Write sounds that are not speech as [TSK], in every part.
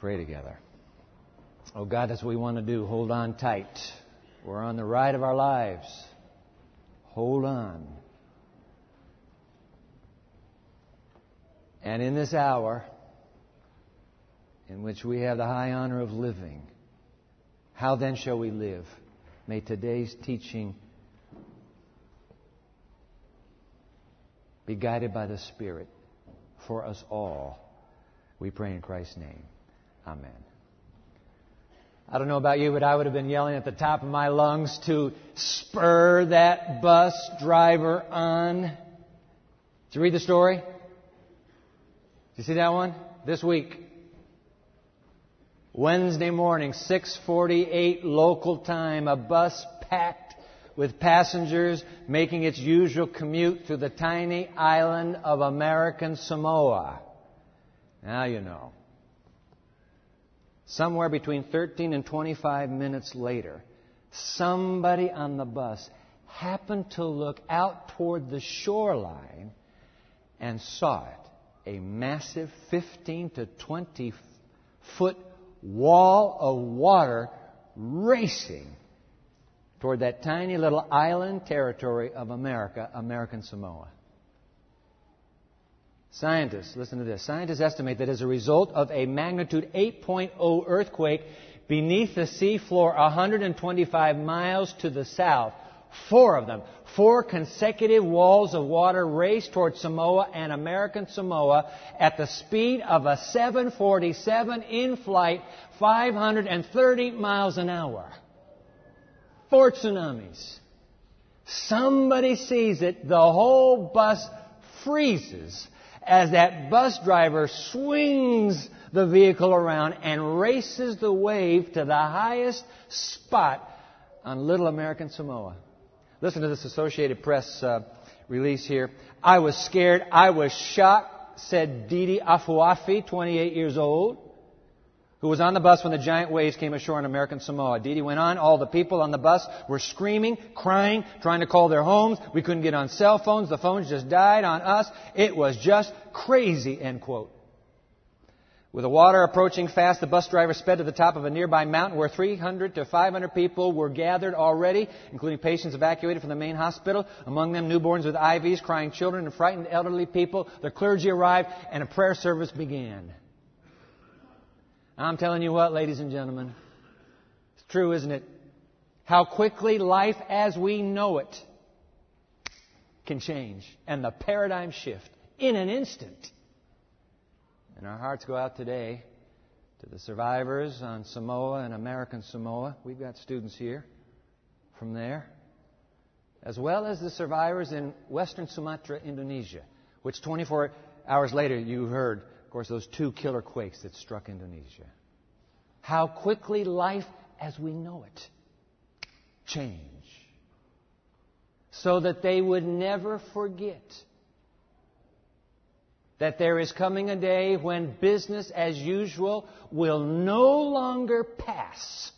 pray together. Oh God, that's what we want to do. Hold on tight. We're on the ride of our lives. Hold on. And in this hour, in which we have the high honor of living, how then shall we live? May today's teaching be guided by the Spirit for us all. We pray in Christ's name. Amen. I don't know about you, but I would have been yelling at the top of my lungs to spur that bus driver on. Did you read the story? Did you see that one? This week. Wednesday morning, 6:48 local time, a bus packed with passengers making its usual commute through the tiny island of American Samoa. Now you know. Somewhere between 13 and 25 minutes later, somebody on the bus happened to look out toward the shoreline and saw it. A massive 15 to 20 foot wall of water racing toward that tiny little island territory of America, American Samoa. Scientists, listen to this. Scientists estimate that as a result of a magnitude 8.0 earthquake beneath the seafloor 125 miles to the south, four of them, four consecutive walls of water raced toward Samoa and American Samoa at the speed of a 747 in flight, 530 miles an hour. Four tsunamis. Somebody sees it, the whole bus freezes as that bus driver swings the vehicle around and races the wave to the highest spot on Little American Samoa. Listen to this Associated Press uh, release here. I was scared. I was shocked, said Didi Afuafi, 28 years old, who was on the bus when the giant waves came ashore in American Samoa. Didi went on. All the people on the bus were screaming, crying, trying to call their homes. We couldn't get on cell phones. The phones just died on us. It was just crazy, end quote. With the water approaching fast, the bus driver sped to the top of a nearby mountain where 300 to 500 people were gathered already, including patients evacuated from the main hospital, among them newborns with IVs, crying children, and frightened elderly people. The clergy arrived, and a prayer service began. I'm telling you what, ladies and gentlemen, it's true, isn't it? How quickly life as we know it can change and the paradigm shift in an instant. And our hearts go out today to the survivors on Samoa and American Samoa. We've got students here from there, as well as the survivors in Western Sumatra, Indonesia, which 24 hours later you heard of course, those two killer quakes that struck Indonesia. How quickly life as we know it change. So that they would never forget that there is coming a day when business as usual will no longer pass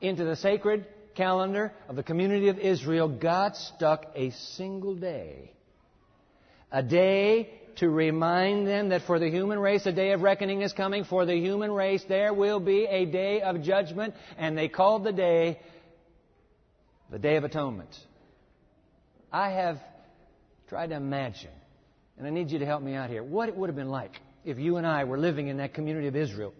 into the sacred calendar of the community of Israel. God stuck a single day. A day to remind them that for the human race a day of reckoning is coming. For the human race there will be a day of judgment, and they called the day the Day of Atonement. I have tried to imagine, and I need you to help me out here, what it would have been like if you and I were living in that community of Israel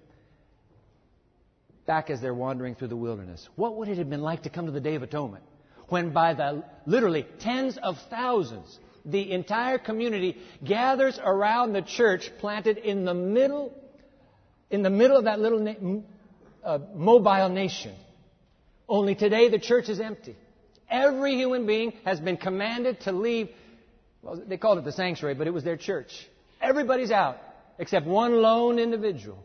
back as they're wandering through the wilderness. What would it have been like to come to the Day of Atonement? When by the literally tens of thousands the entire community gathers around the church planted in the middle, in the middle of that little na- uh, mobile nation. Only today the church is empty. Every human being has been commanded to leave. Well, they called it the sanctuary, but it was their church. Everybody's out except one lone individual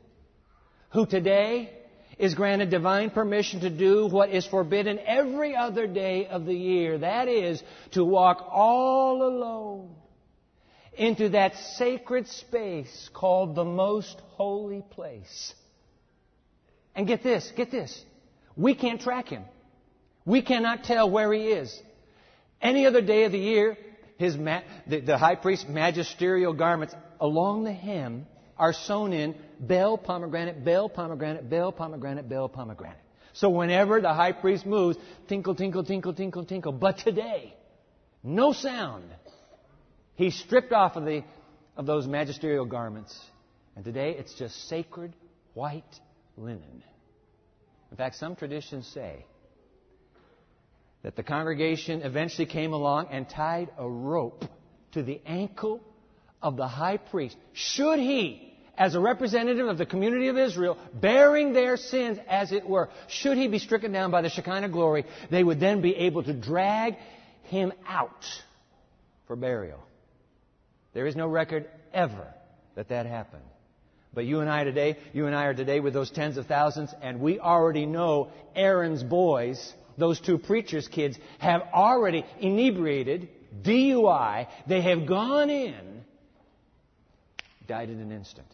who today is granted divine permission to do what is forbidden every other day of the year. That is, to walk all alone into that sacred space called the most holy place. And get this, get this. We can't track him. We cannot tell where he is. Any other day of the year, his ma- the, the high priest's magisterial garments along the hem are sewn in bell, pomegranate, bell, pomegranate, bell, pomegranate, bell, pomegranate. So whenever the high priest moves, tinkle, tinkle, tinkle, tinkle, tinkle. But today, no sound. He's stripped off of, the, of those magisterial garments. And today it's just sacred white linen. In fact, some traditions say that the congregation eventually came along and tied a rope to the ankle of the high priest. Should he, as a representative of the community of Israel, bearing their sins as it were, should he be stricken down by the Shekinah glory, they would then be able to drag him out for burial. There is no record ever that that happened. But you and I today, you and I are today with those tens of thousands, and we already know Aaron's boys, those two preachers' kids, have already inebriated, DUI. They have gone in, died in an instant.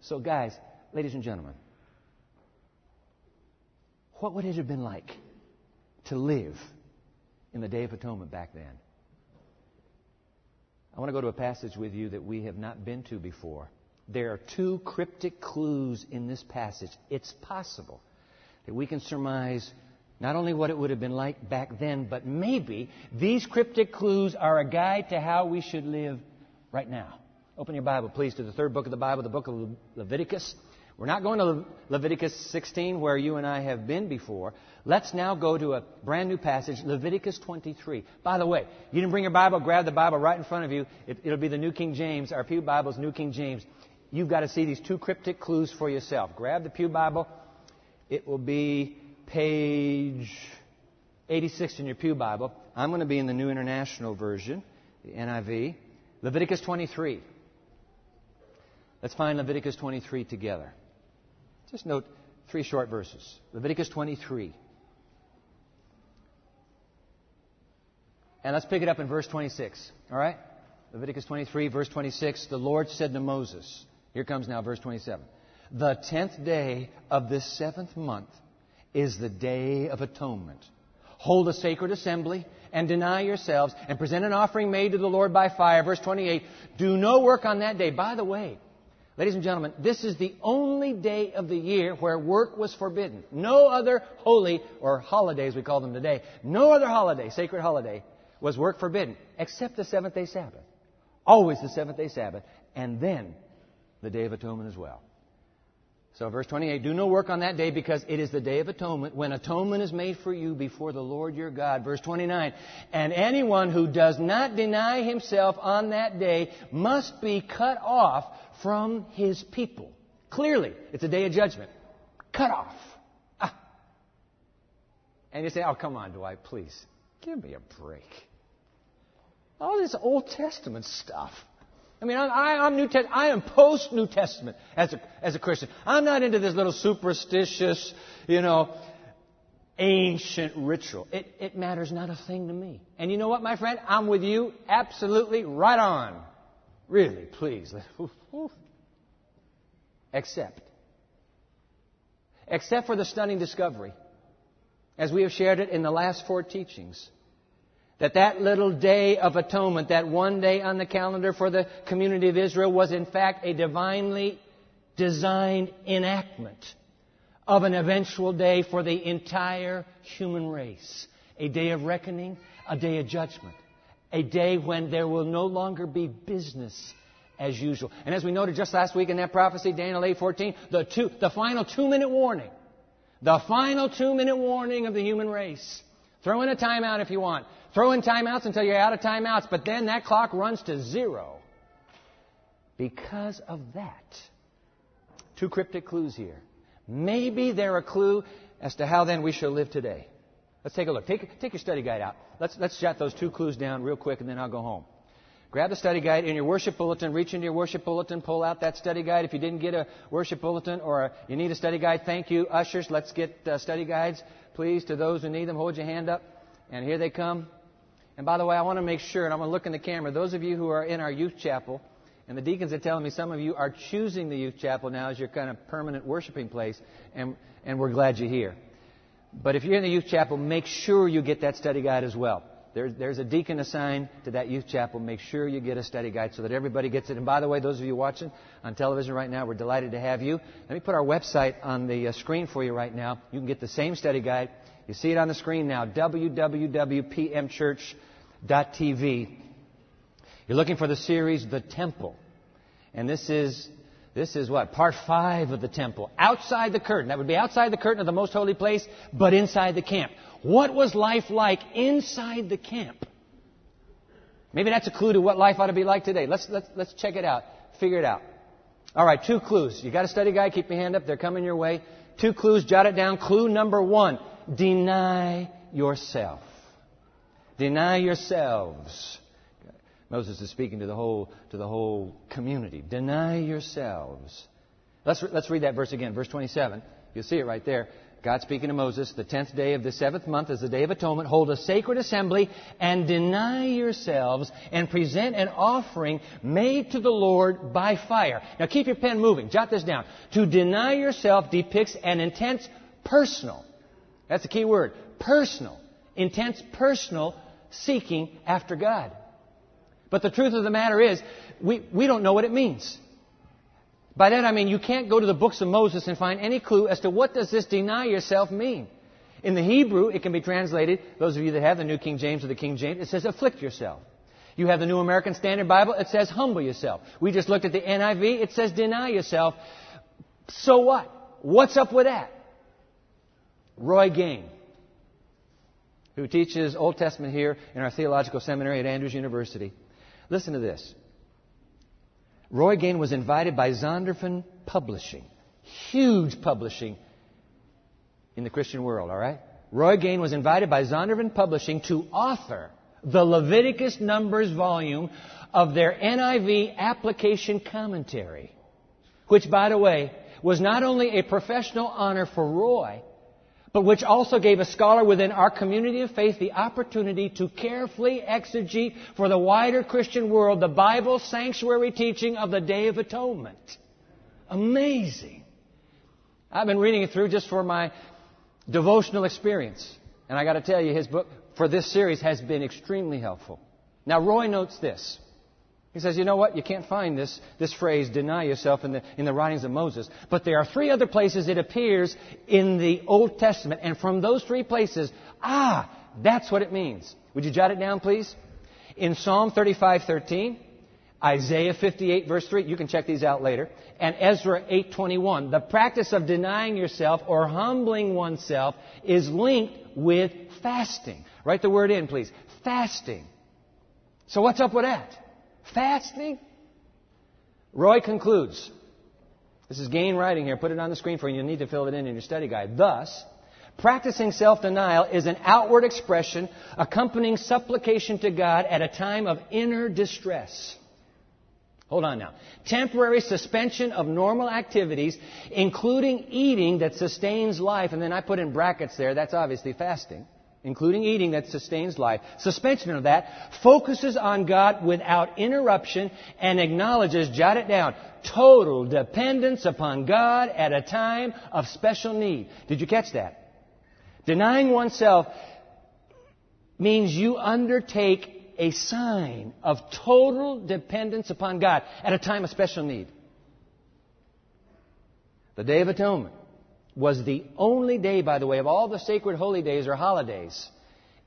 So, guys, ladies and gentlemen, what would it have been like to live in the Day of Atonement back then? I want to go to a passage with you that we have not been to before. There are two cryptic clues in this passage. It's possible that we can surmise not only what it would have been like back then, but maybe these cryptic clues are a guide to how we should live right now. Open your Bible, please, to the third book of the Bible, the book of Leviticus. We're not going to Leviticus 16 where you and I have been before. Let's now go to a brand new passage, Leviticus 23. By the way, you didn't bring your Bible, grab the Bible right in front of you. It, will be the New King James, our Pew Bible's New King James. You've got to see these two cryptic clues for yourself. Grab the Pew Bible. It will be page 86 in your Pew Bible. I'm going to be in the New International Version, the NIV. Leviticus 23. Let's find Leviticus 23 together. Just note three short verses. Leviticus 23. And let's pick it up in verse 26. All right? Leviticus 23, verse 26. The Lord said to Moses, here comes now verse 27. The tenth day of this seventh month is the day of atonement. Hold a sacred assembly and deny yourselves and present an offering made to the Lord by fire. Verse 28. Do no work on that day. By the way, ladies and gentlemen, this is the only day of the year where work was forbidden. No other holy or holidays we call them today. No other holiday, sacred holiday, was work forbidden except the seventh day Sabbath. Always the seventh day Sabbath. And then the Day of Atonement as well. So, verse 28 Do no work on that day because it is the Day of Atonement when atonement is made for you before the Lord your God. Verse 29 And anyone who does not deny himself on that day must be cut off from his people. Clearly, it's a day of judgment. Cut off. Ah. And you say, Oh, come on, Dwight, please. Give me a break. All this Old Testament stuff. I mean, I, am New Testament. I am post New Testament as a, as a Christian. I'm not into this little superstitious, you know, ancient ritual. It, it matters not a thing to me. And you know what, my friend? I'm with you absolutely right on. Really, please. [LAUGHS] Except. Except for the stunning discovery, as we have shared it in the last four teachings that that little day of atonement, that one day on the calendar for the community of Israel was in fact a divinely designed enactment of an eventual day for the entire human race. A day of reckoning, a day of judgment, a day when there will no longer be business as usual. And as we noted just last week in that prophecy, Daniel 8:14, the two, the final two-minute warning, the final two-minute warning of the human race. Throw in a timeout if you want. Throw in timeouts until you're out of timeouts, but then that clock runs to zero. Because of that. Two cryptic clues here. Maybe they're a clue as to how then we shall live today. Let's take a look. Take, take your study guide out. Let's, let's jot those two clues down real quick and then I'll go home. Grab the study guide in your worship bulletin. Reach into your worship bulletin. Pull out that study guide. If you didn't get a worship bulletin or you need a study guide, thank you. Ushers, let's get uh, study guides, please, to those who need them. Hold your hand up. And here they come. And by the way, I want to make sure, and I'm going to look in the camera, those of you who are in our youth chapel, and the deacons are telling me some of you are choosing the youth chapel now as your kind of permanent worshiping place, and, and we're glad you're here. But if you're in the youth chapel, make sure you get that study guide as well. There's, there's a deacon assigned to that youth chapel. Make sure you get a study guide so that everybody gets it. And by the way, those of you watching on television right now, we're delighted to have you. Let me put our website on the uh, screen for you right now. You can get the same study guide. You see it on the screen now, www.pmchurch.tv. You're looking for the series, The Temple. And this is this is what? Part five of the temple. Outside the curtain. That would be outside the curtain of the most holy place, but inside the camp. What was life like inside the camp? Maybe that's a clue to what life ought to be like today. Let's, let's, let's check it out. Figure it out. All right, two clues. You got a study guide? Keep your hand up. They're coming your way. Two clues. Jot it down. Clue number one. Deny yourself. Deny yourselves. Moses is speaking to the whole, to the whole community. Deny yourselves. Let's, let's read that verse again, verse 27. You'll see it right there. God speaking to Moses, the tenth day of the seventh month is the day of atonement. Hold a sacred assembly and deny yourselves and present an offering made to the Lord by fire. Now keep your pen moving. Jot this down. To deny yourself depicts an intense personal. That's the key word. Personal. Intense personal seeking after God. But the truth of the matter is, we, we don't know what it means. By that I mean you can't go to the books of Moses and find any clue as to what does this deny yourself mean. In the Hebrew, it can be translated, those of you that have the New King James or the King James, it says afflict yourself. You have the New American Standard Bible, it says humble yourself. We just looked at the NIV, it says deny yourself. So what? What's up with that? Roy Gane, who teaches Old Testament here in our theological seminary at Andrews University, Listen to this. Roy Gane was invited by Zondervan Publishing, huge publishing in the Christian world, all right? Roy Gane was invited by Zondervan Publishing to author the Leviticus Numbers volume of their NIV application commentary, which, by the way, was not only a professional honor for Roy, but which also gave a scholar within our community of faith the opportunity to carefully exegete for the wider Christian world the Bible sanctuary teaching of the Day of Atonement. Amazing. I've been reading it through just for my devotional experience. And I got to tell you, his book for this series has been extremely helpful. Now, Roy notes this. He says, you know what? You can't find this, this phrase, deny yourself, in the, in the writings of Moses. But there are three other places it appears in the Old Testament. And from those three places, ah, that's what it means. Would you jot it down, please? In Psalm 35:13, Isaiah 58 verse 3, you can check these out later, and Ezra 8:21. The practice of denying yourself or humbling oneself is linked with fasting. Write the word in, please. Fasting. So what's up with that? Fasting? Roy concludes. This is Gane writing here. Put it on the screen for you. You'll need to fill it in in your study guide. Thus, practicing self-denial is an outward expression accompanying supplication to God at a time of inner distress. Hold on now. Temporary suspension of normal activities, including eating that sustains life, and then I put in brackets there, that's obviously fasting including eating that sustains life, suspension of that, focuses on God without interruption and acknowledges, jot it down, total dependence upon God at a time of special need. Did you catch that? Denying oneself means you undertake a sign of total dependence upon God at a time of special need. The Day of Atonement was the only day, by the way, of all the sacred holy days or holidays,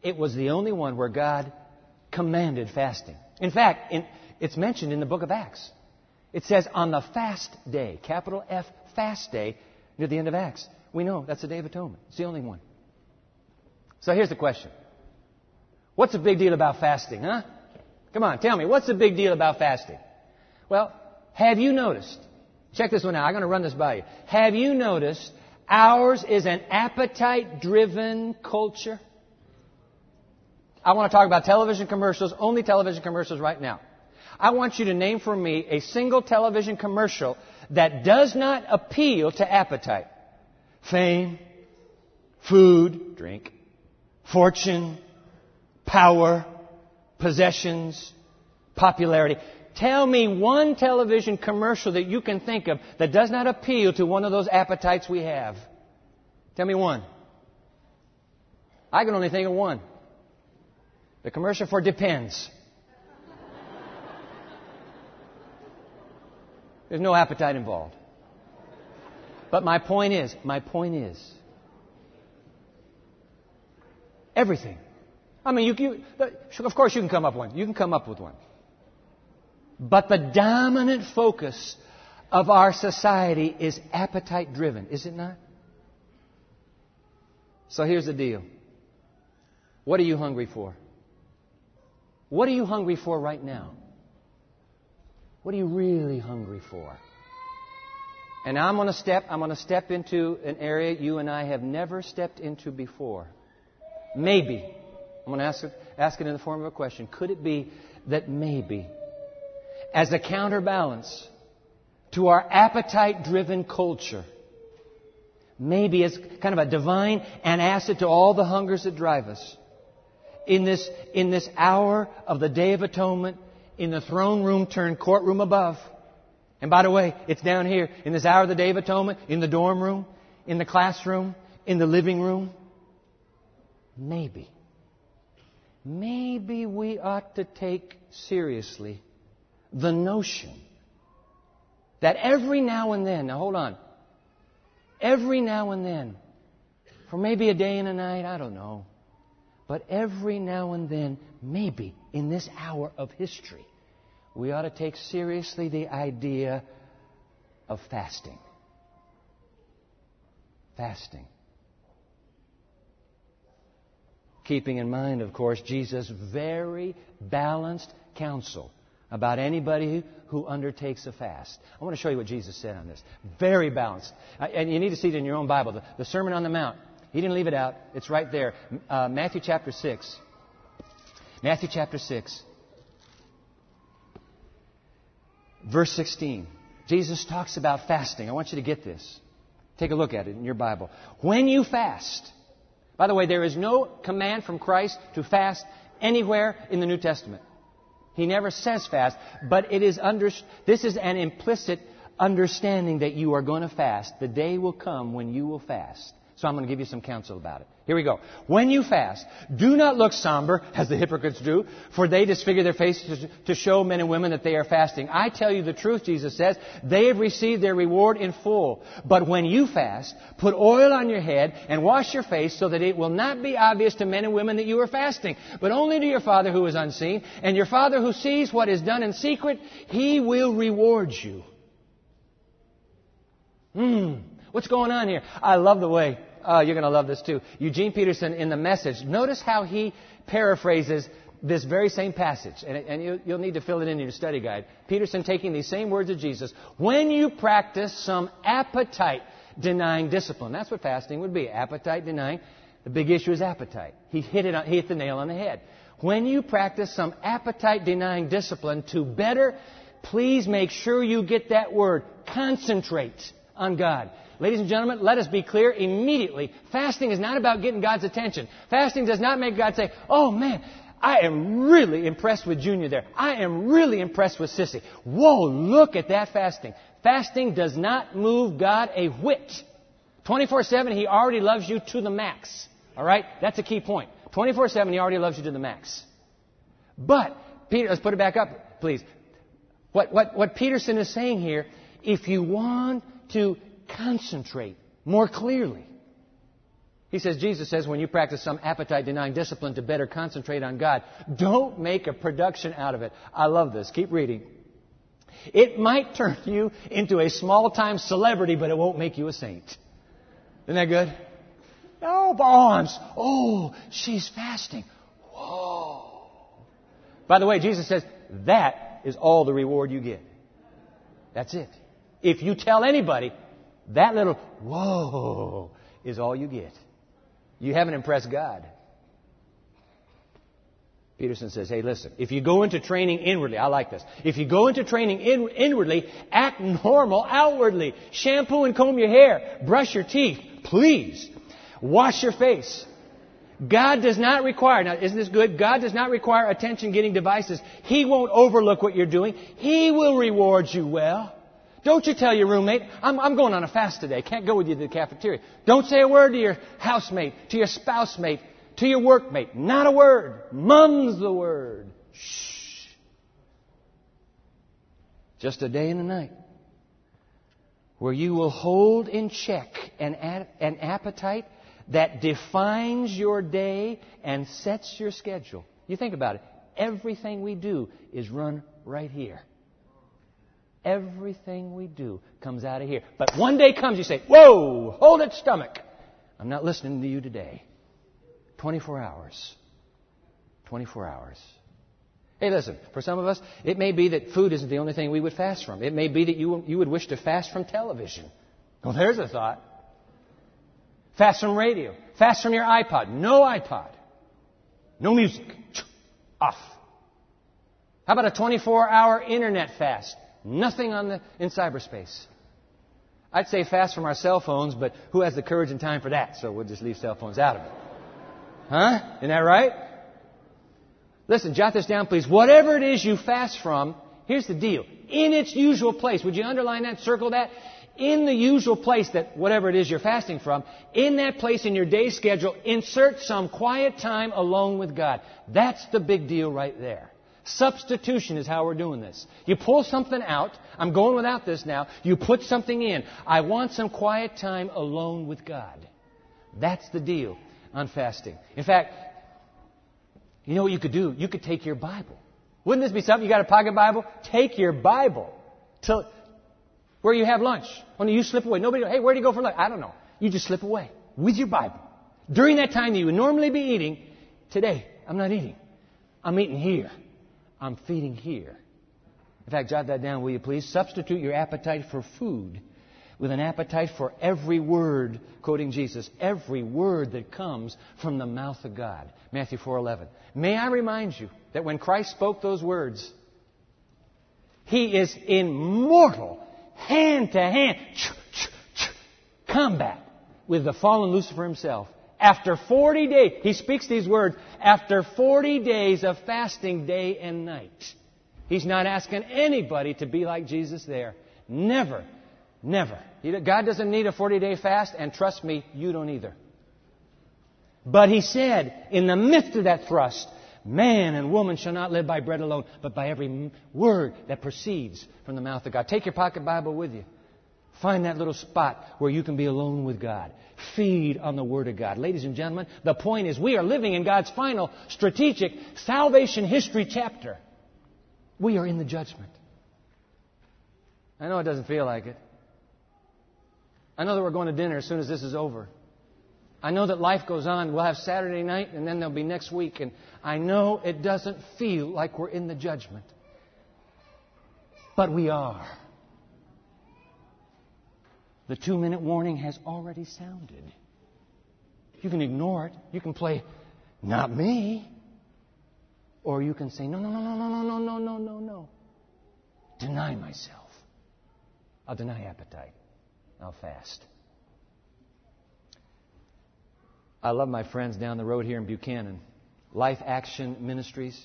it was the only one where God commanded fasting. In fact, in, it's mentioned in the book of Acts. It says on the fast day, capital F, fast day, near the end of Acts. We know that's the Day of Atonement. It's the only one. So here's the question. What's the big deal about fasting, huh? Come on, tell me, what's the big deal about fasting? Well, have you noticed? Check this one out. I'm going to run this by you. Have you noticed Ours is an appetite driven culture. I want to talk about television commercials, only television commercials right now. I want you to name for me a single television commercial that does not appeal to appetite. Fame, food, drink, fortune, power, possessions, popularity. Tell me one television commercial that you can think of that does not appeal to one of those appetites we have. Tell me one. I can only think of one. The commercial for depends. There's no appetite involved. But my point is, my point is, everything. I mean, you, you, of course you can come up with one. You can come up with one. But the dominant focus of our society is appetite driven, is it not? So here's the deal. What are you hungry for? What are you hungry for right now? What are you really hungry for? And I'm going to step, I'm going to step into an area you and I have never stepped into before. Maybe. I'm going to ask it, ask it in the form of a question. Could it be that maybe, as a counterbalance to our appetite driven culture, maybe as kind of a divine antacid to all the hungers that drive us, in this, in this hour of the Day of Atonement, in the throne room turned courtroom above. And by the way, it's down here in this hour of the Day of Atonement, in the dorm room, in the classroom, in the living room. Maybe, maybe we ought to take seriously the notion that every now and then, now hold on, every now and then, for maybe a day and a night, I don't know, but every now and then, maybe in this hour of history, we ought to take seriously the idea of fasting. Fasting. Keeping in mind, of course, Jesus' very balanced counsel about anybody who undertakes a fast. I want to show you what Jesus said on this. Very balanced. Uh, and you need to see it in your own Bible. The, the Sermon on the Mount. He didn't leave it out. It's right there. Uh, Matthew chapter 6. Matthew chapter 6. Verse 16. Jesus talks about fasting. I want you to get this. Take a look at it in your Bible. When you fast, by the way, there is no command from Christ to fast anywhere in the New Testament. He never says fast, but it is under, this is an implicit understanding that you are going to fast. The day will come when you will fast. So I'm going to give you some counsel about it. Here we go. When you fast, do not look somber as the hypocrites do, for they disfigure their faces to show men and women that they are fasting. I tell you the truth, Jesus says, they have received their reward in full. But when you fast, put oil on your head and wash your face so that it will not be obvious to men and women that you are fasting, but only to your Father who is unseen. And your Father who sees what is done in secret, He will reward you. Hmm. What's going on here? I love the way, uh, you're going to love this too. Eugene Peterson in the message, notice how he paraphrases this very same passage, and, and you, will need to fill it in your study guide. Peterson taking these same words of Jesus. When you practice some appetite denying discipline, that's what fasting would be appetite denying. The big issue is appetite. He hit, it on, he hit the nail on the head. When you practice some appetite denying discipline to better, please make sure you get that word concentrate on God. Ladies and gentlemen, let us be clear immediately. Fasting is not about getting God's attention. Fasting does not make God say, oh man, I am really impressed with Junior there. I am really impressed with Sissy. Whoa, look at that fasting. Fasting does not move God a whit. 24-7, He already loves you to the max. Alright? That's a key point. 24-7, He already loves you to the max. But, Peter, let's put it back up, please. What, what, what Peterson is saying here, if you want to concentrate more clearly. He says, Jesus says, when you practice some appetite denying discipline to better concentrate on God, don't make a production out of it. I love this. Keep reading. It might turn you into a small time celebrity, but it won't make you a saint. Isn't that good? Oh, bonds. Oh, she's fasting. Whoa. By the way, Jesus says, that is all the reward you get. That's it. If you tell anybody, that little whoa is all you get. You haven't impressed God. Peterson says, hey, listen, if you go into training inwardly, I like this. If you go into training in, inwardly, act normal outwardly. Shampoo and comb your hair. Brush your teeth. Please. Wash your face. God does not require, now isn't this good? God does not require attention getting devices. He won't overlook what you're doing. He will reward you well. Don't you tell your roommate, I'm, I'm going on a fast today. Can't go with you to the cafeteria. Don't say a word to your housemate, to your spouse mate, to your workmate, not a word. Mum's the word. Shh. Just a day and a night where you will hold in check an, an appetite that defines your day and sets your schedule. You think about it. Everything we do is run right here. Everything we do comes out of here. But one day comes, you say, Whoa, hold it, stomach. I'm not listening to you today. 24 hours. 24 hours. Hey, listen, for some of us, it may be that food isn't the only thing we would fast from. It may be that you, you would wish to fast from television. Well, there's a thought. Fast from radio. Fast from your iPod. No iPod. No music. Off. How about a 24 hour internet fast? Nothing on the, in cyberspace. I'd say fast from our cell phones, but who has the courage and time for that? So we'll just leave cell phones out of it. Huh? Isn't that right? Listen, jot this down, please. Whatever it is you fast from, here's the deal. In its usual place, would you underline that, circle that? In the usual place that whatever it is you're fasting from, in that place in your day schedule, insert some quiet time alone with God. That's the big deal right there. Substitution is how we're doing this. You pull something out. I'm going without this now. You put something in. I want some quiet time alone with God. That's the deal on fasting. In fact, you know what you could do? You could take your Bible. Wouldn't this be something? You got a pocket Bible? Take your Bible to where you have lunch. When you slip away, nobody. Hey, where do you go for lunch? I don't know. You just slip away with your Bible. During that time that you would normally be eating, today I'm not eating. I'm eating here. I'm feeding here. In fact, jot that down, will you please? Substitute your appetite for food with an appetite for every word, quoting Jesus, every word that comes from the mouth of God. Matthew 4:11. May I remind you that when Christ spoke those words, he is in mortal hand to hand combat with the fallen Lucifer himself. After 40 days, he speaks these words, after 40 days of fasting day and night. He's not asking anybody to be like Jesus there. Never Never. God doesn't need a 40 day fast, and trust me, you don't either. But he said, in the midst of that thrust, man and woman shall not live by bread alone, but by every word that proceeds from the mouth of God. Take your pocket Bible with you. Find that little spot where you can be alone with God. Feed on the Word of God. Ladies and gentlemen, the point is we are living in God's final strategic salvation history chapter. We are in the judgment. I know it doesn't feel like it. I know that we're going to dinner as soon as this is over. I know that life goes on. We'll have Saturday night and then there'll be next week. And I know it doesn't feel like we're in the judgment. But we are. The two minute warning has already sounded. You can ignore it. You can play, not me. Or you can say, no, no, no, no, no, no, no, no, no, no. Deny myself. I'll deny appetite. I'll fast. I love my friends down the road here in Buchanan. Life Action Ministries,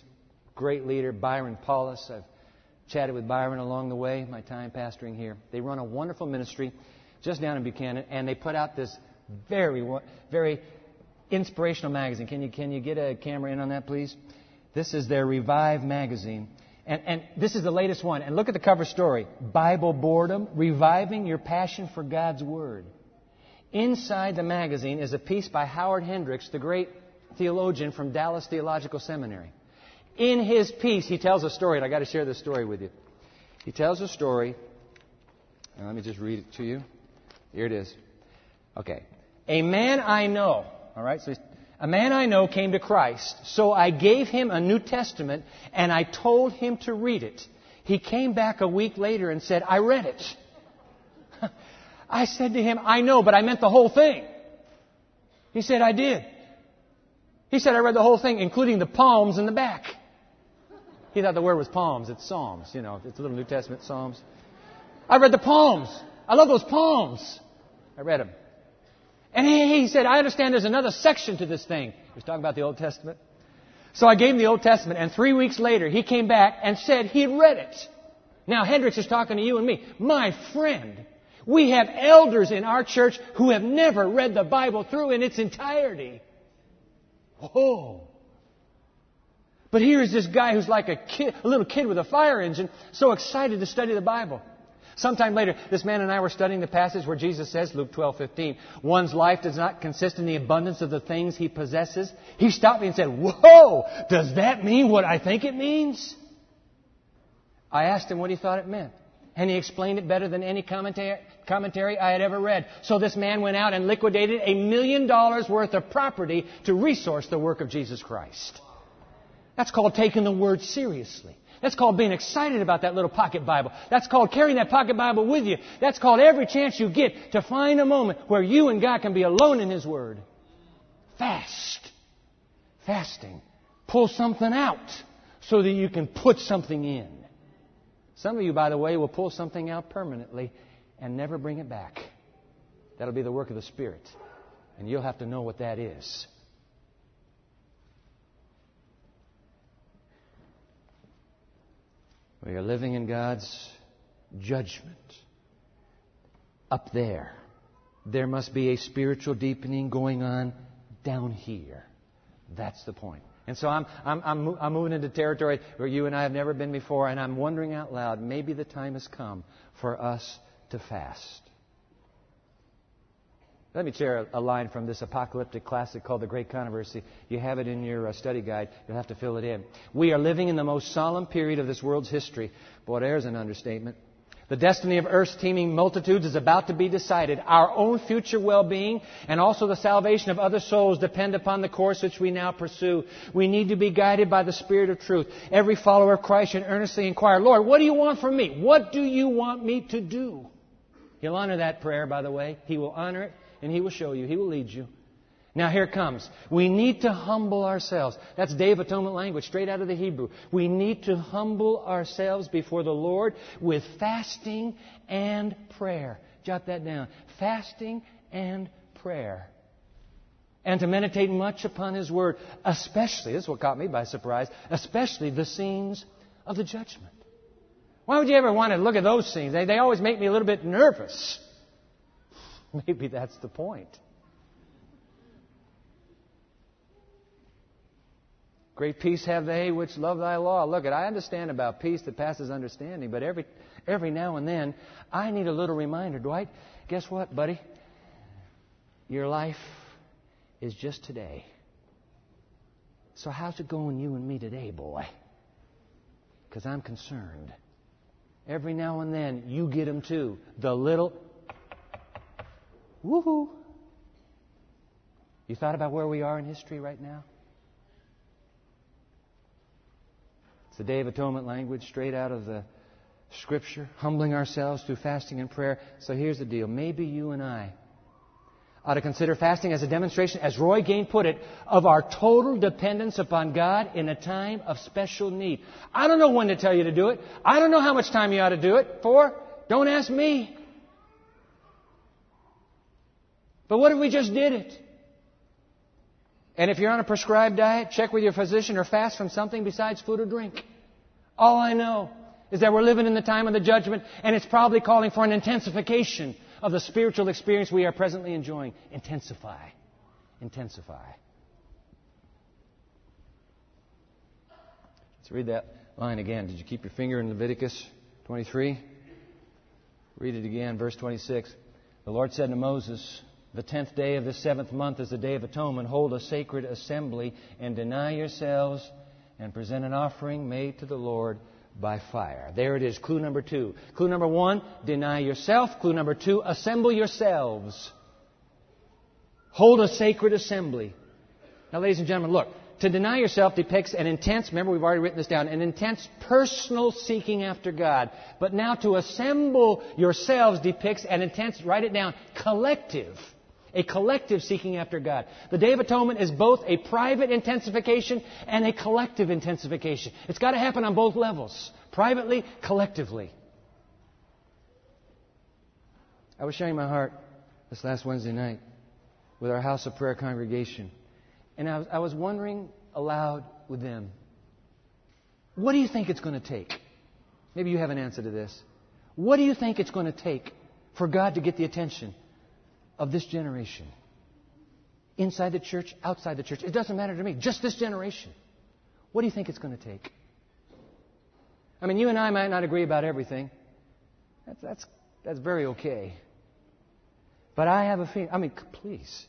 great leader, Byron Paulus. I've chatted with Byron along the way, my time pastoring here. They run a wonderful ministry just down in Buchanan, and they put out this very, very inspirational magazine. Can you, can you get a camera in on that, please? This is their Revive magazine. And, and, this is the latest one. And look at the cover story Bible Boredom, Reviving Your Passion for God's Word. Inside the magazine is a piece by Howard Hendricks, the great theologian from Dallas Theological Seminary. In his piece, he tells a story, and I've got to share this story with you. He tells a story, and let me just read it to you. Here it is. Okay. A man I know, all right, so a man I know came to Christ, so I gave him a New Testament and I told him to read it. He came back a week later and said, I read it. [LAUGHS] I said to him, I know, but I meant the whole thing. He said, I did. He said, I read the whole thing, including the palms in the back. He thought the word was palms. It's Psalms, you know, it's a little New Testament Psalms. I read the palms. I love those poems. I read them. And he, he said, I understand there's another section to this thing. He was talking about the Old Testament. So I gave him the Old Testament, and three weeks later, he came back and said he had read it. Now, Hendricks is talking to you and me. My friend, we have elders in our church who have never read the Bible through in its entirety. Whoa. But here is this guy who's like a kid, a little kid with a fire engine, so excited to study the Bible. Sometime later, this man and I were studying the passage where Jesus says, Luke 12, 15, one's life does not consist in the abundance of the things he possesses. He stopped me and said, Whoa, does that mean what I think it means? I asked him what he thought it meant. And he explained it better than any commentary, I had ever read. So this man went out and liquidated a million dollars worth of property to resource the work of Jesus Christ. That's called taking the word seriously. That's called being excited about that little pocket Bible. That's called carrying that pocket Bible with you. That's called every chance you get to find a moment where you and God can be alone in His Word. Fast. Fasting. Pull something out so that you can put something in. Some of you, by the way, will pull something out permanently and never bring it back. That'll be the work of the Spirit. And you'll have to know what that is. We are living in God's judgment. Up there. There must be a spiritual deepening going on down here. That's the point. And so I'm, I'm, I'm, I'm moving into territory where you and I have never been before, and I'm wondering out loud maybe the time has come for us to fast. Let me share a line from this apocalyptic classic called The Great Controversy. You have it in your uh, study guide. You'll have to fill it in. We are living in the most solemn period of this world's history. Boy, there's an understatement. The destiny of Earth's teeming multitudes is about to be decided. Our own future well-being and also the salvation of other souls depend upon the course which we now pursue. We need to be guided by the Spirit of truth. Every follower of Christ should earnestly inquire, Lord, what do you want from me? What do you want me to do? He'll honor that prayer, by the way. He will honor it and He will show you. He will lead you. Now here comes. We need to humble ourselves. That's Day of Atonement language, straight out of the Hebrew. We need to humble ourselves before the Lord with fasting and prayer. Jot that down. Fasting and prayer. And to meditate much upon His Word, especially, this is what caught me by surprise, especially the scenes of the judgment. Why would you ever want to look at those scenes? They, they always make me a little bit nervous. [LAUGHS] Maybe that's the point. Great peace have they which love thy law. Look, I understand about peace that passes understanding, but every, every now and then I need a little reminder. Dwight, guess what, buddy? Your life is just today. So, how's it going, you and me today, boy? Because I'm concerned. Every now and then you get them too. The little Woohoo! You thought about where we are in history right now? It's the Day of Atonement language straight out of the Scripture, humbling ourselves through fasting and prayer. So here's the deal. Maybe you and I ought to consider fasting as a demonstration, as Roy Gane put it, of our total dependence upon God in a time of special need. I don't know when to tell you to do it. I don't know how much time you ought to do it for. Don't ask me. But what if we just did it? And if you're on a prescribed diet, check with your physician or fast from something besides food or drink. All I know is that we're living in the time of the judgment, and it's probably calling for an intensification of the spiritual experience we are presently enjoying. Intensify. Intensify. Let's read that line again. Did you keep your finger in Leviticus 23? Read it again, verse 26. The Lord said to Moses, the tenth day of the seventh month is the Day of Atonement. Hold a sacred assembly and deny yourselves and present an offering made to the Lord by fire. There it is, clue number two. Clue number one, deny yourself. Clue number two, assemble yourselves. Hold a sacred assembly. Now, ladies and gentlemen, look, to deny yourself depicts an intense, remember we've already written this down, an intense personal seeking after God. But now to assemble yourselves depicts an intense, write it down, collective a collective seeking after God. The Day of Atonement is both a private intensification and a collective intensification. It's got to happen on both levels privately, collectively. I was sharing my heart this last Wednesday night with our House of Prayer congregation, and I was, I was wondering aloud with them what do you think it's going to take? Maybe you have an answer to this. What do you think it's going to take for God to get the attention of this generation. inside the church, outside the church. It doesn't matter to me. Just this generation. What do you think it's going to take? I mean, you and I might not agree about everything. That's, that's, that's very okay. But I have a feeling, I mean, please.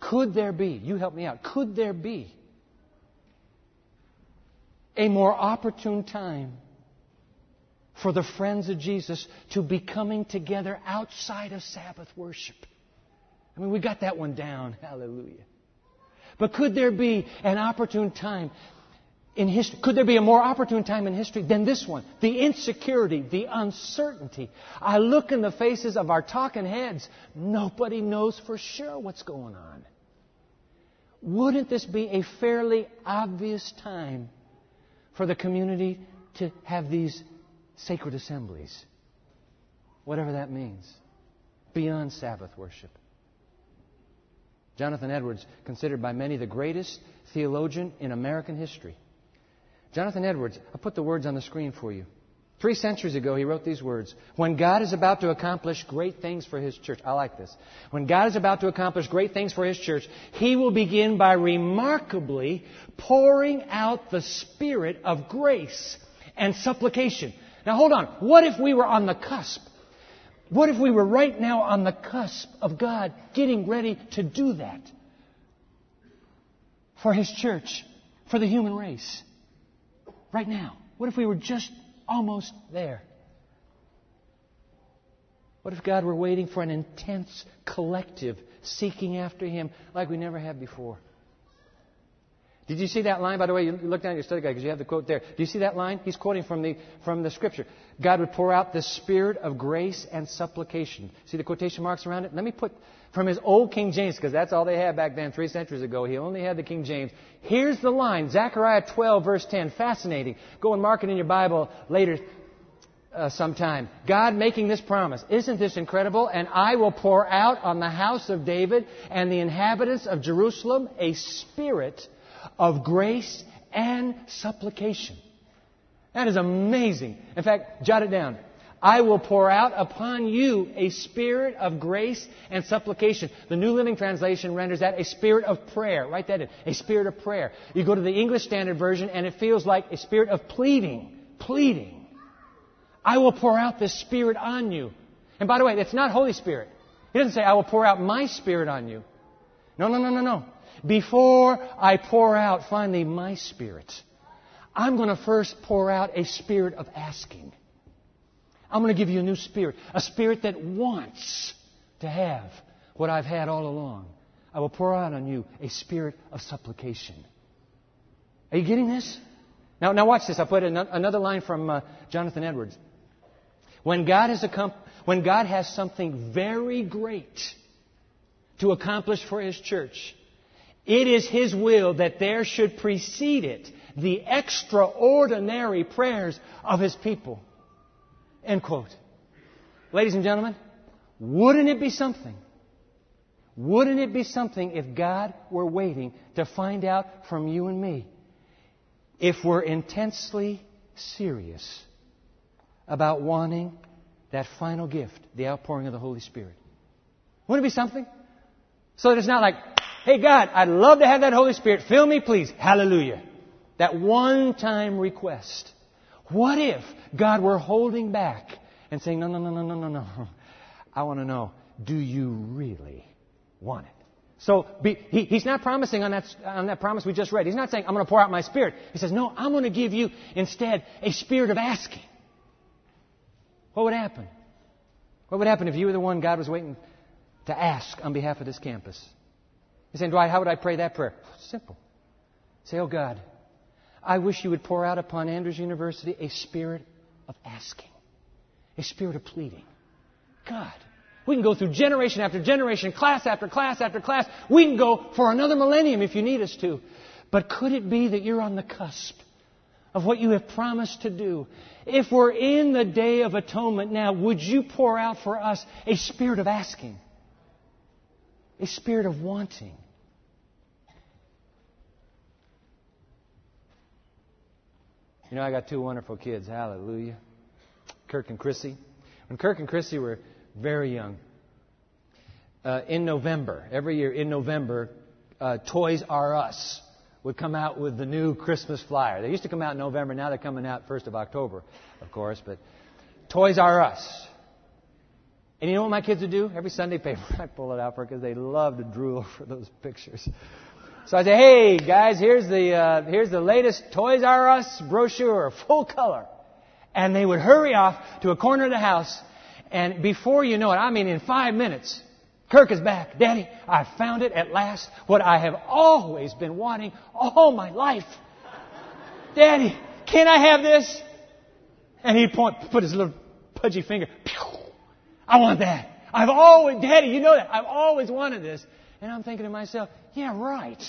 Could there be, you help me out, could there be a more opportune time for the friends of Jesus to be coming together outside of Sabbath worship? I mean, we got that one down. [LAUGHS] Hallelujah. But could there be an opportune time in history? Could there be a more opportune time in history than this one? The insecurity, the uncertainty. I look in the faces of our talking heads. Nobody knows for sure what's going on. Wouldn't this be a fairly obvious time for the community to have these sacred assemblies? Whatever that means. Beyond Sabbath worship. Jonathan Edwards, considered by many the greatest theologian in American history. Jonathan Edwards, I put the words on the screen for you. Three centuries ago, he wrote these words When God is about to accomplish great things for His church, I like this. When God is about to accomplish great things for His church, He will begin by remarkably pouring out the Spirit of grace and supplication. Now hold on. What if we were on the cusp what if we were right now on the cusp of God getting ready to do that for His church, for the human race? Right now. What if we were just almost there? What if God were waiting for an intense collective seeking after Him like we never have before? Did you see that line? By the way, you look down at your study guide because you have the quote there. Do you see that line? He's quoting from the, from the scripture. God would pour out the spirit of grace and supplication. See the quotation marks around it? Let me put from his old King James, because that's all they had back then, three centuries ago. He only had the King James. Here's the line, Zechariah 12, verse 10. Fascinating. Go and mark it in your Bible later uh, sometime. God making this promise. Isn't this incredible? And I will pour out on the house of David and the inhabitants of Jerusalem a spirit of grace and supplication. That is amazing. In fact, jot it down. I will pour out upon you a spirit of grace and supplication. The New Living Translation renders that a spirit of prayer. Write that in. A spirit of prayer. You go to the English Standard Version and it feels like a spirit of pleading. Pleading. I will pour out this spirit on you. And by the way, it's not Holy Spirit. He doesn't say, I will pour out my spirit on you. No, no, no, no, no. Before I pour out finally my spirit, I'm going to first pour out a spirit of asking. I'm going to give you a new spirit, a spirit that wants to have what I've had all along. I will pour out on you a spirit of supplication. Are you getting this? Now, now watch this. I put another line from uh, Jonathan Edwards. When God, has when God has something very great to accomplish for His church, it is His will that there should precede it the extraordinary prayers of His people. End quote. Ladies and gentlemen, wouldn't it be something? Wouldn't it be something if God were waiting to find out from you and me if we're intensely serious about wanting that final gift, the outpouring of the Holy Spirit? Wouldn't it be something? So that it's not like, Hey, God, I'd love to have that Holy Spirit. Fill me, please. Hallelujah. That one time request. What if God were holding back and saying, No, no, no, no, no, no, no. I want to know, do you really want it? So be, he, he's not promising on that, on that promise we just read. He's not saying, I'm going to pour out my spirit. He says, No, I'm going to give you instead a spirit of asking. What would happen? What would happen if you were the one God was waiting to ask on behalf of this campus? You're saying, Dwight, how would I pray that prayer? Simple. Say, Oh God, I wish you would pour out upon Andrews University a spirit of asking, a spirit of pleading. God, we can go through generation after generation, class after class after class. We can go for another millennium if you need us to. But could it be that you're on the cusp of what you have promised to do? If we're in the day of atonement now, would you pour out for us a spirit of asking? A spirit of wanting. You know, I got two wonderful kids. Hallelujah. Kirk and Chrissy. When Kirk and Chrissy were very young, uh, in November, every year in November, uh, Toys R Us would come out with the new Christmas flyer. They used to come out in November. Now they're coming out 1st of October, of course. But Toys R Us. And you know what my kids would do? Every Sunday paper, [LAUGHS] I pull it out for because they love to drool [LAUGHS] over those pictures. So I say, hey guys, here's the uh, here's the latest Toys R Us brochure, full color. And they would hurry off to a corner of the house, and before you know it, I mean in five minutes, Kirk is back. Daddy, I found it at last. What I have always been wanting all my life. [LAUGHS] Daddy, can I have this? And he'd point, put his little pudgy finger. Pew, I want that. I've always, Daddy, you know that. I've always wanted this. And I'm thinking to myself, yeah, right.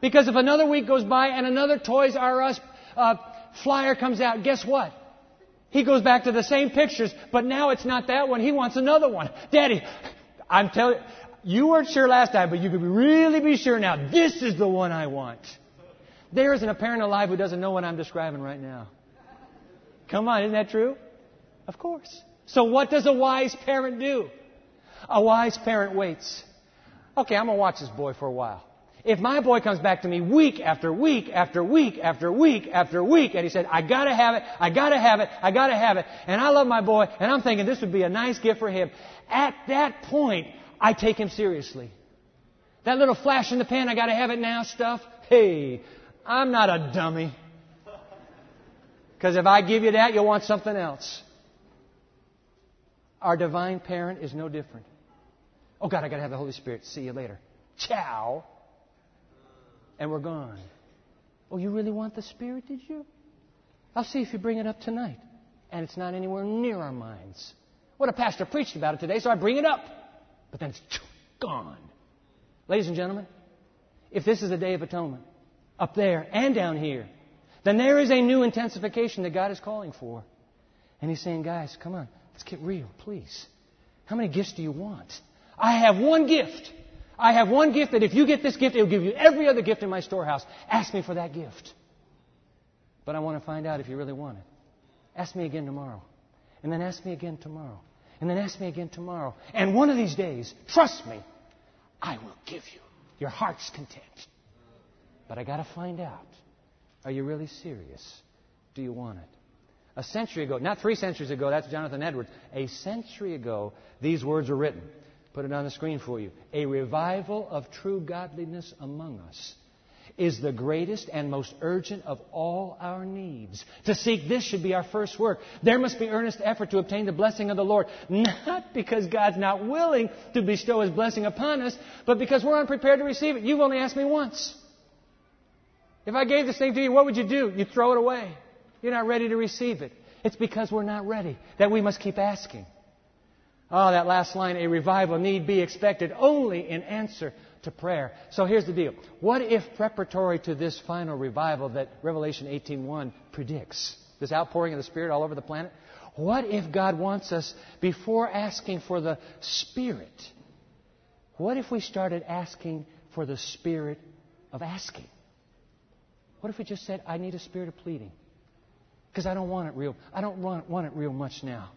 Because if another week goes by and another Toys R Us uh, flyer comes out, guess what? He goes back to the same pictures, but now it's not that one. He wants another one. Daddy, I'm telling you, you weren't sure last time, but you could really be sure now. This is the one I want. There isn't a parent alive who doesn't know what I'm describing right now. Come on, isn't that true? Of course. So what does a wise parent do? A wise parent waits. Okay, I'm going to watch this boy for a while. If my boy comes back to me week after week after week after week after week, and he said, I gotta have it, I gotta have it, I gotta have it, and I love my boy, and I'm thinking this would be a nice gift for him, at that point, I take him seriously. That little flash in the pan, I gotta have it now stuff, hey, I'm not a dummy. Because if I give you that, you'll want something else. Our divine parent is no different. Oh God, I gotta have the Holy Spirit. See you later. Ciao and we're gone. Oh, you really want the Spirit, did you? I'll see if you bring it up tonight. And it's not anywhere near our minds. What a pastor preached about it today, so I bring it up. But then it's [TSK] gone. Ladies and gentlemen, if this is a day of atonement, up there and down here, then there is a new intensification that God is calling for. And He's saying, guys, come on, let's get real, please. How many gifts do you want? I have one gift. I have one gift that if you get this gift, it will give you every other gift in my storehouse. Ask me for that gift. But I want to find out if you really want it. Ask me again tomorrow. And then ask me again tomorrow. And then ask me again tomorrow. And one of these days, trust me, I will give you your heart's content. But I got to find out are you really serious? Do you want it? A century ago, not three centuries ago, that's Jonathan Edwards. A century ago, these words were written put it on the screen for you. A revival of true godliness among us is the greatest and most urgent of all our needs. To seek this should be our first work. There must be earnest effort to obtain the blessing of the Lord, not because God's not willing to bestow His blessing upon us, but because we're unprepared to receive it. You've only asked me once. If I gave this thing to you, what would you do? You'd throw it away. You're not ready to receive it. It's because we're not ready that we must keep asking. Oh, that last line, a revival need be expected only in answer to prayer. So here's the deal. What if preparatory to this final revival that Revelation 18:1 predicts, this outpouring of the Spirit all over the planet, what if God wants us before asking for the Spirit? What if we started asking for the Spirit of asking? What if we just said, I need a spirit of pleading? Because I don't want it real. I don't want, want it real much now.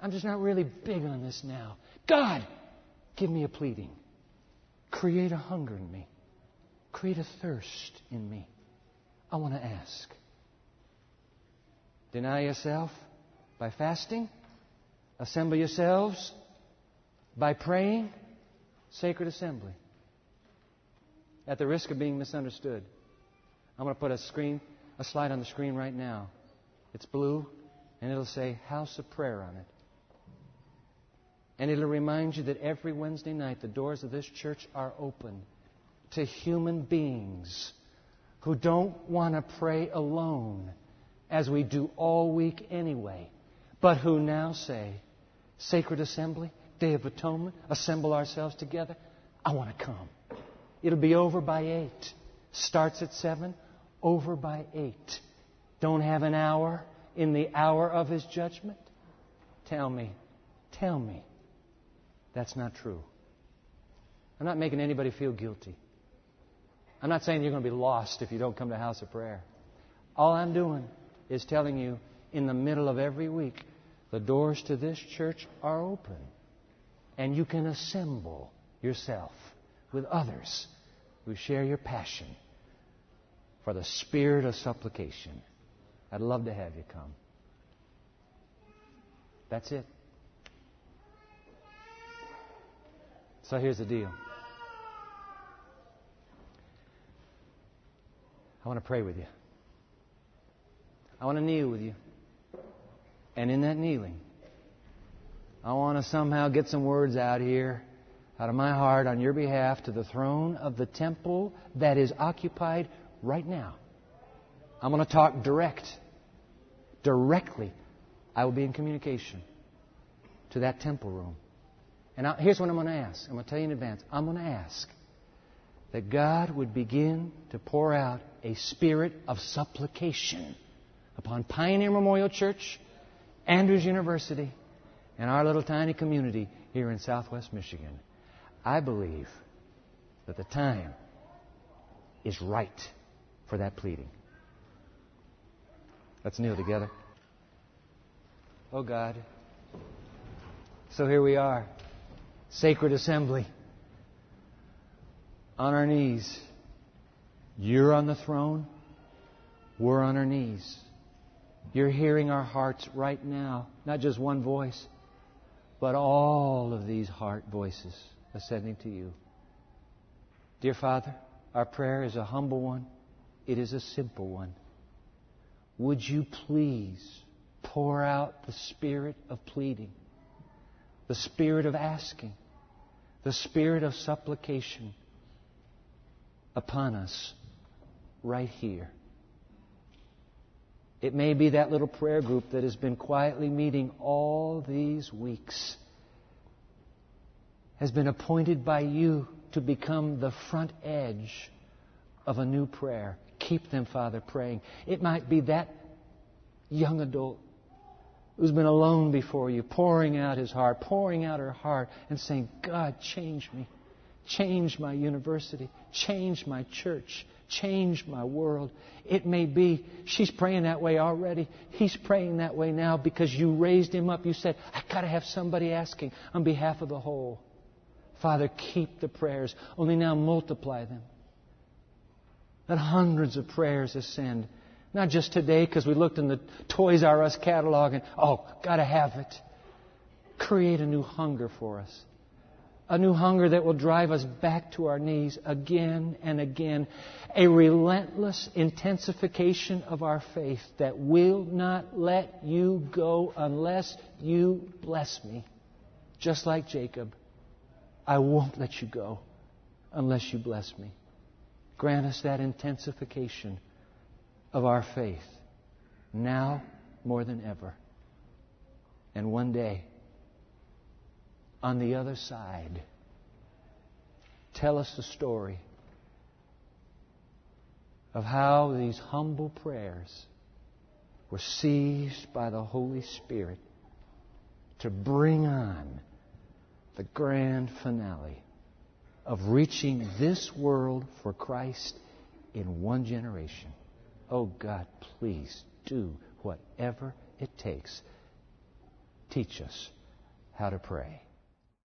I'm just not really big on this now. God, give me a pleading. Create a hunger in me. Create a thirst in me. I want to ask. Deny yourself by fasting. Assemble yourselves by praying. Sacred assembly. At the risk of being misunderstood, I'm going to put a screen, a slide on the screen right now. It's blue, and it'll say House of Prayer on it. And it'll remind you that every Wednesday night the doors of this church are open to human beings who don't want to pray alone, as we do all week anyway, but who now say, Sacred Assembly, Day of Atonement, assemble ourselves together. I want to come. It'll be over by 8. Starts at 7, over by 8. Don't have an hour in the hour of His judgment? Tell me, tell me that's not true. I'm not making anybody feel guilty. I'm not saying you're going to be lost if you don't come to house of prayer. All I'm doing is telling you in the middle of every week, the doors to this church are open. and you can assemble yourself with others who share your passion for the spirit of supplication. I'd love to have you come. That's it. So here's the deal. I want to pray with you. I want to kneel with you. And in that kneeling, I want to somehow get some words out here, out of my heart, on your behalf to the throne of the temple that is occupied right now. I'm going to talk direct. Directly. I will be in communication to that temple room. And I, here's what I'm going to ask. I'm going to tell you in advance. I'm going to ask that God would begin to pour out a spirit of supplication upon Pioneer Memorial Church, Andrews University, and our little tiny community here in southwest Michigan. I believe that the time is right for that pleading. Let's kneel together. Oh God. So here we are, sacred assembly, on our knees. You're on the throne, we're on our knees. You're hearing our hearts right now, not just one voice, but all of these heart voices ascending to you. Dear Father, our prayer is a humble one, it is a simple one. Would you please pour out the spirit of pleading, the spirit of asking, the spirit of supplication upon us right here? It may be that little prayer group that has been quietly meeting all these weeks, has been appointed by you to become the front edge of a new prayer. Keep them, Father, praying. It might be that young adult who's been alone before you, pouring out his heart, pouring out her heart, and saying, God, change me. Change my university. Change my church. Change my world. It may be she's praying that way already. He's praying that way now because you raised him up. You said, I've got to have somebody asking on behalf of the whole. Father, keep the prayers, only now multiply them. Let hundreds of prayers ascend. Not just today because we looked in the Toys R Us catalog and, oh, got to have it. Create a new hunger for us a new hunger that will drive us back to our knees again and again, a relentless intensification of our faith that will not let you go unless you bless me. Just like Jacob, I won't let you go unless you bless me. Grant us that intensification of our faith now more than ever. And one day, on the other side. Tell us the story of how these humble prayers were seized by the Holy Spirit to bring on the grand finale of reaching this world for Christ in one generation. Oh God, please do whatever it takes. Teach us how to pray.